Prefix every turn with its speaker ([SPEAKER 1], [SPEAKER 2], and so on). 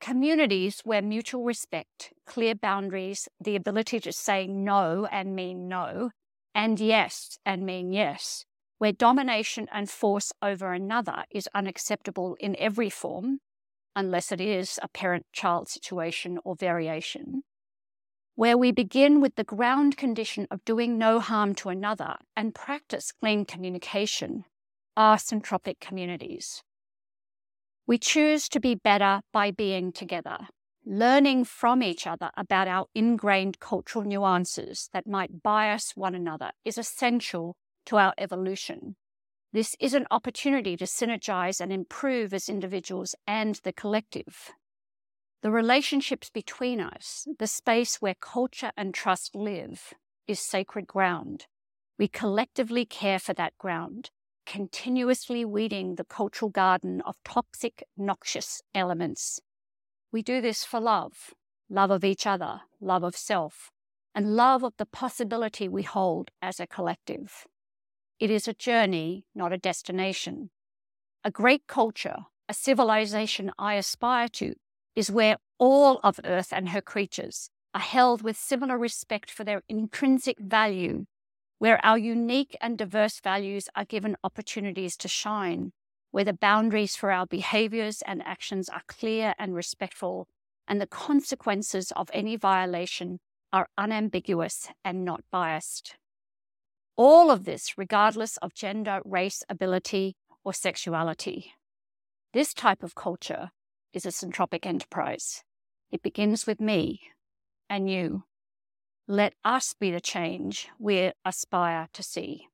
[SPEAKER 1] Communities where mutual respect, clear boundaries, the ability to say no and mean no, and yes and mean yes, where domination and force over another is unacceptable in every form, unless it is a parent child situation or variation, where we begin with the ground condition of doing no harm to another and practice clean communication, are syntropic communities. We choose to be better by being together, learning from each other about our ingrained cultural nuances that might bias one another is essential to our evolution. This is an opportunity to synergize and improve as individuals and the collective. The relationships between us, the space where culture and trust live, is sacred ground. We collectively care for that ground, continuously weeding the cultural garden of toxic, noxious elements. We do this for love love of each other, love of self, and love of the possibility we hold as a collective. It is a journey, not a destination. A great culture, a civilization I aspire to, is where all of Earth and her creatures are held with similar respect for their intrinsic value, where our unique and diverse values are given opportunities to shine, where the boundaries for our behaviors and actions are clear and respectful, and the consequences of any violation are unambiguous and not biased. All of this, regardless of gender, race, ability, or sexuality. This type of culture is a syntropic enterprise. It begins with me and you. Let us be the change we aspire to see.